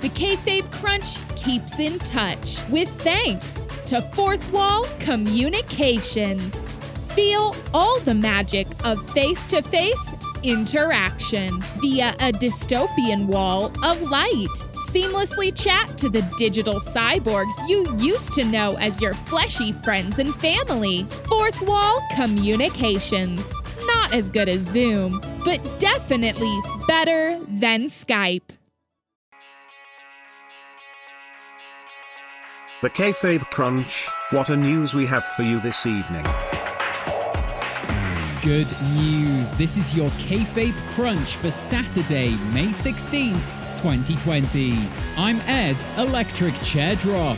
The Kayfabe Crunch keeps in touch with thanks to Fourth Wall Communications. Feel all the magic of face to face interaction via a dystopian wall of light. Seamlessly chat to the digital cyborgs you used to know as your fleshy friends and family. Fourth Wall Communications. Not as good as Zoom, but definitely better than Skype. The Kayfabe Crunch, what a news we have for you this evening. Good news. This is your Kayfabe Crunch for Saturday, May 16th, 2020. I'm Ed, Electric Chair Drop.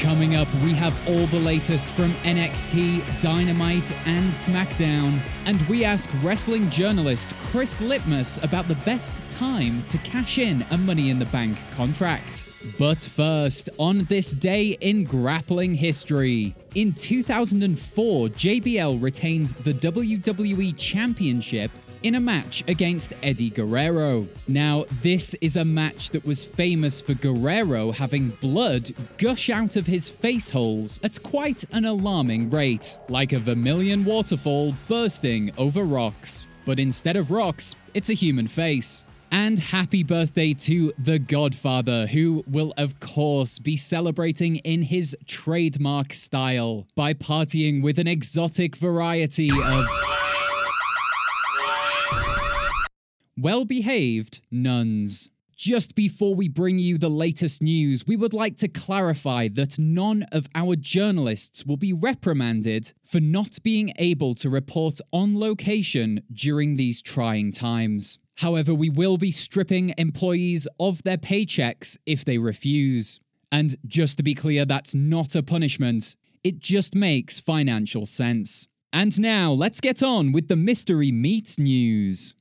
Coming up, we have all the latest from NXT, Dynamite, and SmackDown. And we ask wrestling journalist Chris Litmus about the best time to cash in a Money in the Bank contract. But first, on this day in grappling history, in 2004, JBL retained the WWE Championship in a match against Eddie Guerrero. Now, this is a match that was famous for Guerrero having blood gush out of his face holes at quite an alarming rate, like a vermilion waterfall bursting over rocks. But instead of rocks, it's a human face. And happy birthday to The Godfather, who will, of course, be celebrating in his trademark style by partying with an exotic variety of well behaved nuns. Just before we bring you the latest news, we would like to clarify that none of our journalists will be reprimanded for not being able to report on location during these trying times. However, we will be stripping employees of their paychecks if they refuse. And just to be clear, that's not a punishment, it just makes financial sense. And now, let's get on with the Mystery Meat news.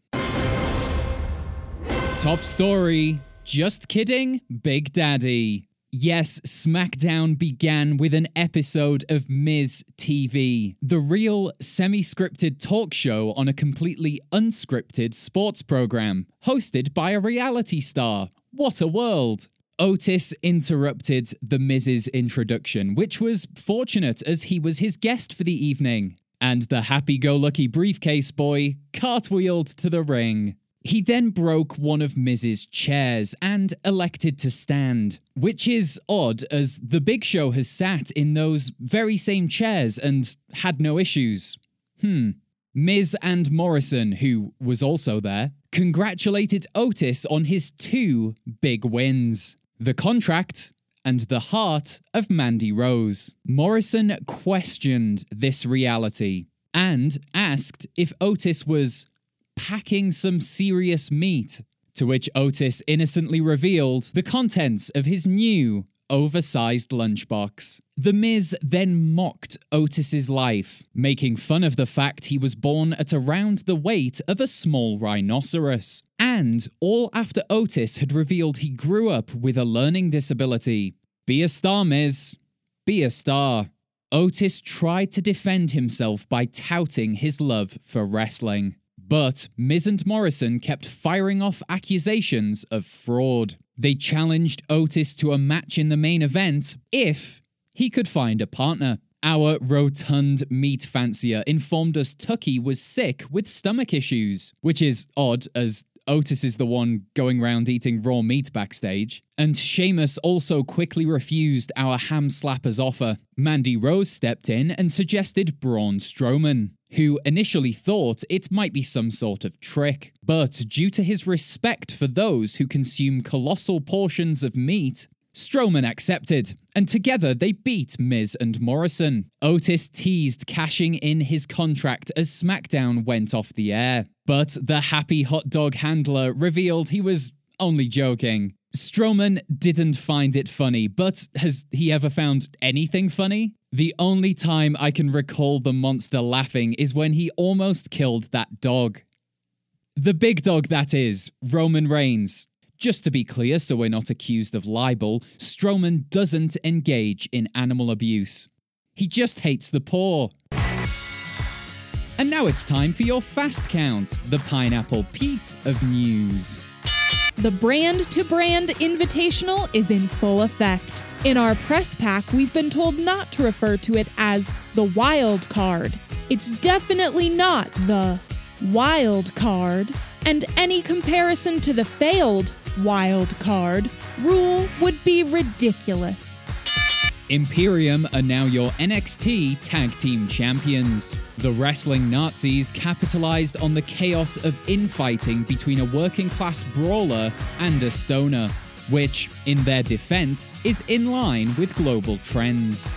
Top story. Just kidding, Big Daddy. Yes, SmackDown began with an episode of Miz TV, the real semi scripted talk show on a completely unscripted sports program, hosted by a reality star. What a world! Otis interrupted The Miz's introduction, which was fortunate as he was his guest for the evening, and the happy go lucky briefcase boy cartwheeled to the ring. He then broke one of Miz's chairs and elected to stand, which is odd as the Big Show has sat in those very same chairs and had no issues. Hmm. Miz and Morrison, who was also there, congratulated Otis on his two big wins the contract and the heart of Mandy Rose. Morrison questioned this reality and asked if Otis was packing some serious meat. To which Otis innocently revealed the contents of his new, oversized lunchbox. The Miz then mocked Otis's life, making fun of the fact he was born at around the weight of a small rhinoceros. And all after Otis had revealed he grew up with a learning disability. Be a star, Miz. Be a star. Otis tried to defend himself by touting his love for wrestling. But Miz and Morrison kept firing off accusations of fraud. They challenged Otis to a match in the main event if he could find a partner. Our rotund meat fancier informed us Tucky was sick with stomach issues, which is odd as Otis is the one going round eating raw meat backstage. And Sheamus also quickly refused our ham slapper's offer. Mandy Rose stepped in and suggested Braun Strowman, who initially thought it might be some sort of trick. But due to his respect for those who consume colossal portions of meat, Strowman accepted, and together they beat Miz and Morrison. Otis teased cashing in his contract as SmackDown went off the air, but the happy hot dog handler revealed he was only joking. Strowman didn't find it funny, but has he ever found anything funny? The only time I can recall the monster laughing is when he almost killed that dog. The big dog, that is, Roman Reigns. Just to be clear, so we're not accused of libel, Strowman doesn't engage in animal abuse. He just hates the poor. And now it's time for your fast count, the Pineapple Pete of news. The brand to brand invitational is in full effect. In our press pack, we've been told not to refer to it as the wild card. It's definitely not the wild card, and any comparison to the failed wild card rule would be ridiculous. Imperium are now your NXT Tag Team Champions. The wrestling Nazis capitalized on the chaos of infighting between a working class brawler and a stoner, which, in their defense, is in line with global trends.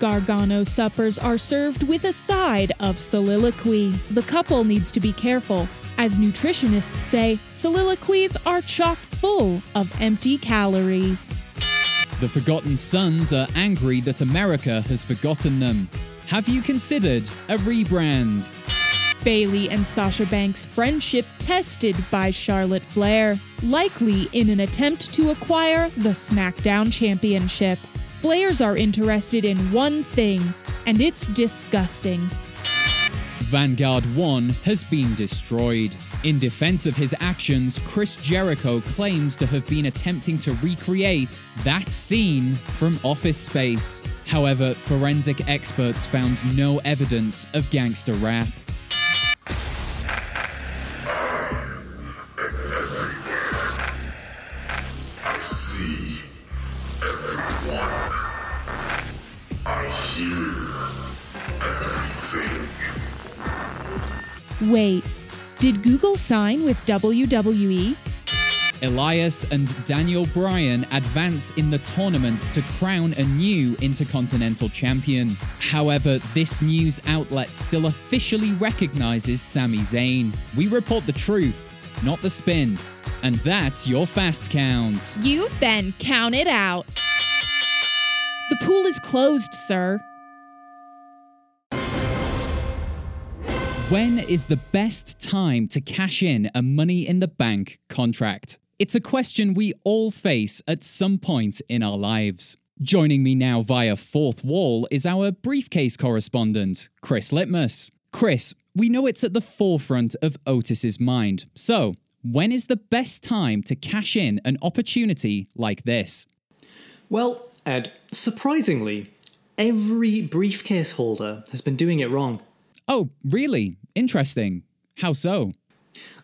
Gargano suppers are served with a side of soliloquy. The couple needs to be careful. As nutritionists say, soliloquies are chock full of empty calories. The Forgotten Sons are angry that America has forgotten them. Have you considered a rebrand? Bayley and Sasha Banks' friendship tested by Charlotte Flair, likely in an attempt to acquire the SmackDown Championship. Flairs are interested in one thing, and it's disgusting. Vanguard 1 has been destroyed. In defense of his actions, Chris Jericho claims to have been attempting to recreate that scene from Office Space. However, forensic experts found no evidence of gangster rap. Wait, did Google sign with? WWE? Elias and Daniel Bryan advance in the tournament to crown a new Intercontinental Champion. However, this news outlet still officially recognizes Sami Zayn. We report the truth, not the spin. And that's your fast count. You've been counted out. The pool is closed, sir. When is the best time to cash in a money in the bank contract? It's a question we all face at some point in our lives. Joining me now via Fourth Wall is our briefcase correspondent, Chris Litmus. Chris, we know it's at the forefront of Otis's mind. So, when is the best time to cash in an opportunity like this? Well, Ed, surprisingly, every briefcase holder has been doing it wrong. Oh, really? Interesting. How so?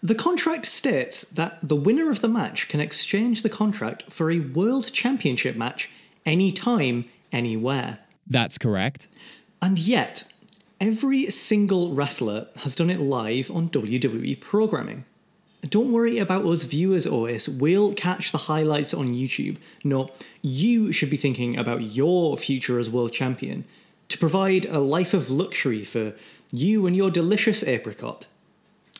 The contract states that the winner of the match can exchange the contract for a World Championship match anytime, anywhere. That's correct. And yet, every single wrestler has done it live on WWE programming. Don't worry about us viewers, Otis. We'll catch the highlights on YouTube. No, you should be thinking about your future as world champion to provide a life of luxury for you and your delicious apricot.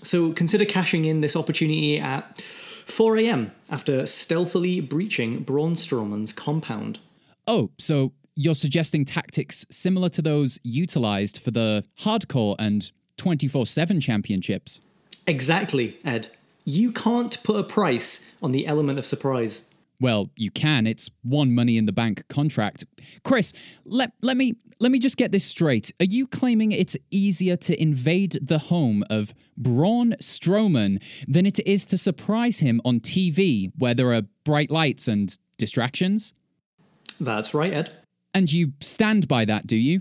So consider cashing in this opportunity at 4 am after stealthily breaching Braun Strowman's compound. Oh, so you're suggesting tactics similar to those utilized for the hardcore and 24 7 championships? Exactly, Ed. You can't put a price on the element of surprise. Well, you can. It's one money in the bank contract. Chris, let, let me let me just get this straight. Are you claiming it's easier to invade the home of Braun Strowman than it is to surprise him on TV where there are bright lights and distractions? That's right, Ed. And you stand by that, do you?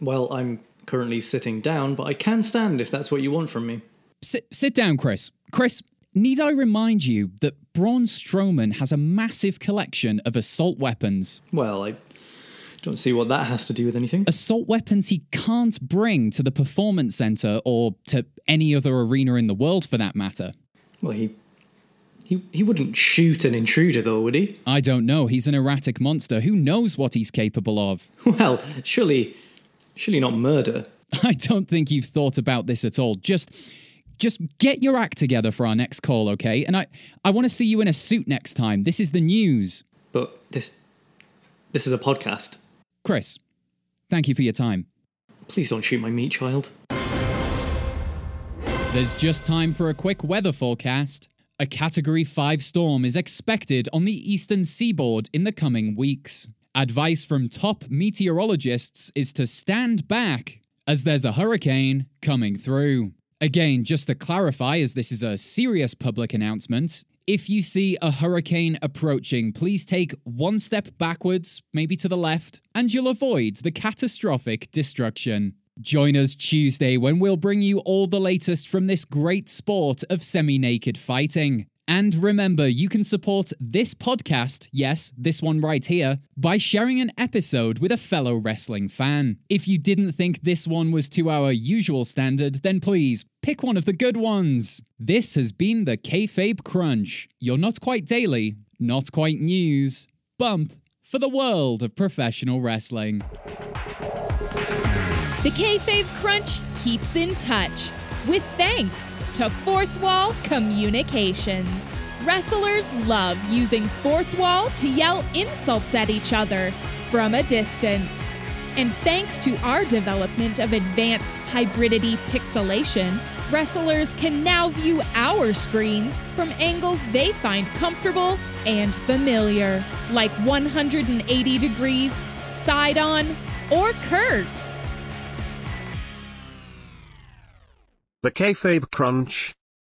Well, I'm currently sitting down, but I can stand if that's what you want from me. Sit, sit down, Chris. Chris, need I remind you that Braun Strowman has a massive collection of assault weapons? Well, I don't see what that has to do with anything. Assault weapons he can't bring to the Performance Center or to any other arena in the world for that matter. Well, he he he wouldn't shoot an intruder though, would he? I don't know. He's an erratic monster. Who knows what he's capable of? Well, surely surely not murder. I don't think you've thought about this at all. Just just get your act together for our next call, okay? And I I want to see you in a suit next time. This is the news. But this this is a podcast. Chris, thank you for your time. Please don't shoot my meat child. There's just time for a quick weather forecast. A Category 5 storm is expected on the eastern seaboard in the coming weeks. Advice from top meteorologists is to stand back, as there's a hurricane coming through. Again, just to clarify, as this is a serious public announcement, If you see a hurricane approaching, please take one step backwards, maybe to the left, and you'll avoid the catastrophic destruction. Join us Tuesday when we'll bring you all the latest from this great sport of semi naked fighting. And remember, you can support this podcast, yes, this one right here, by sharing an episode with a fellow wrestling fan. If you didn't think this one was to our usual standard, then please pick one of the good ones. This has been the Kayfabe Crunch, You're not quite daily, not quite news, bump for the world of professional wrestling. The Kayfabe Crunch keeps in touch with thanks to Fourth Wall Communications. Wrestlers love using Fourth Wall to yell insults at each other from a distance. And thanks to our development of advanced hybridity pixelation, wrestlers can now view our screens from angles they find comfortable and familiar, like 180 degrees, side on, or curved. The Kayfabe Crunch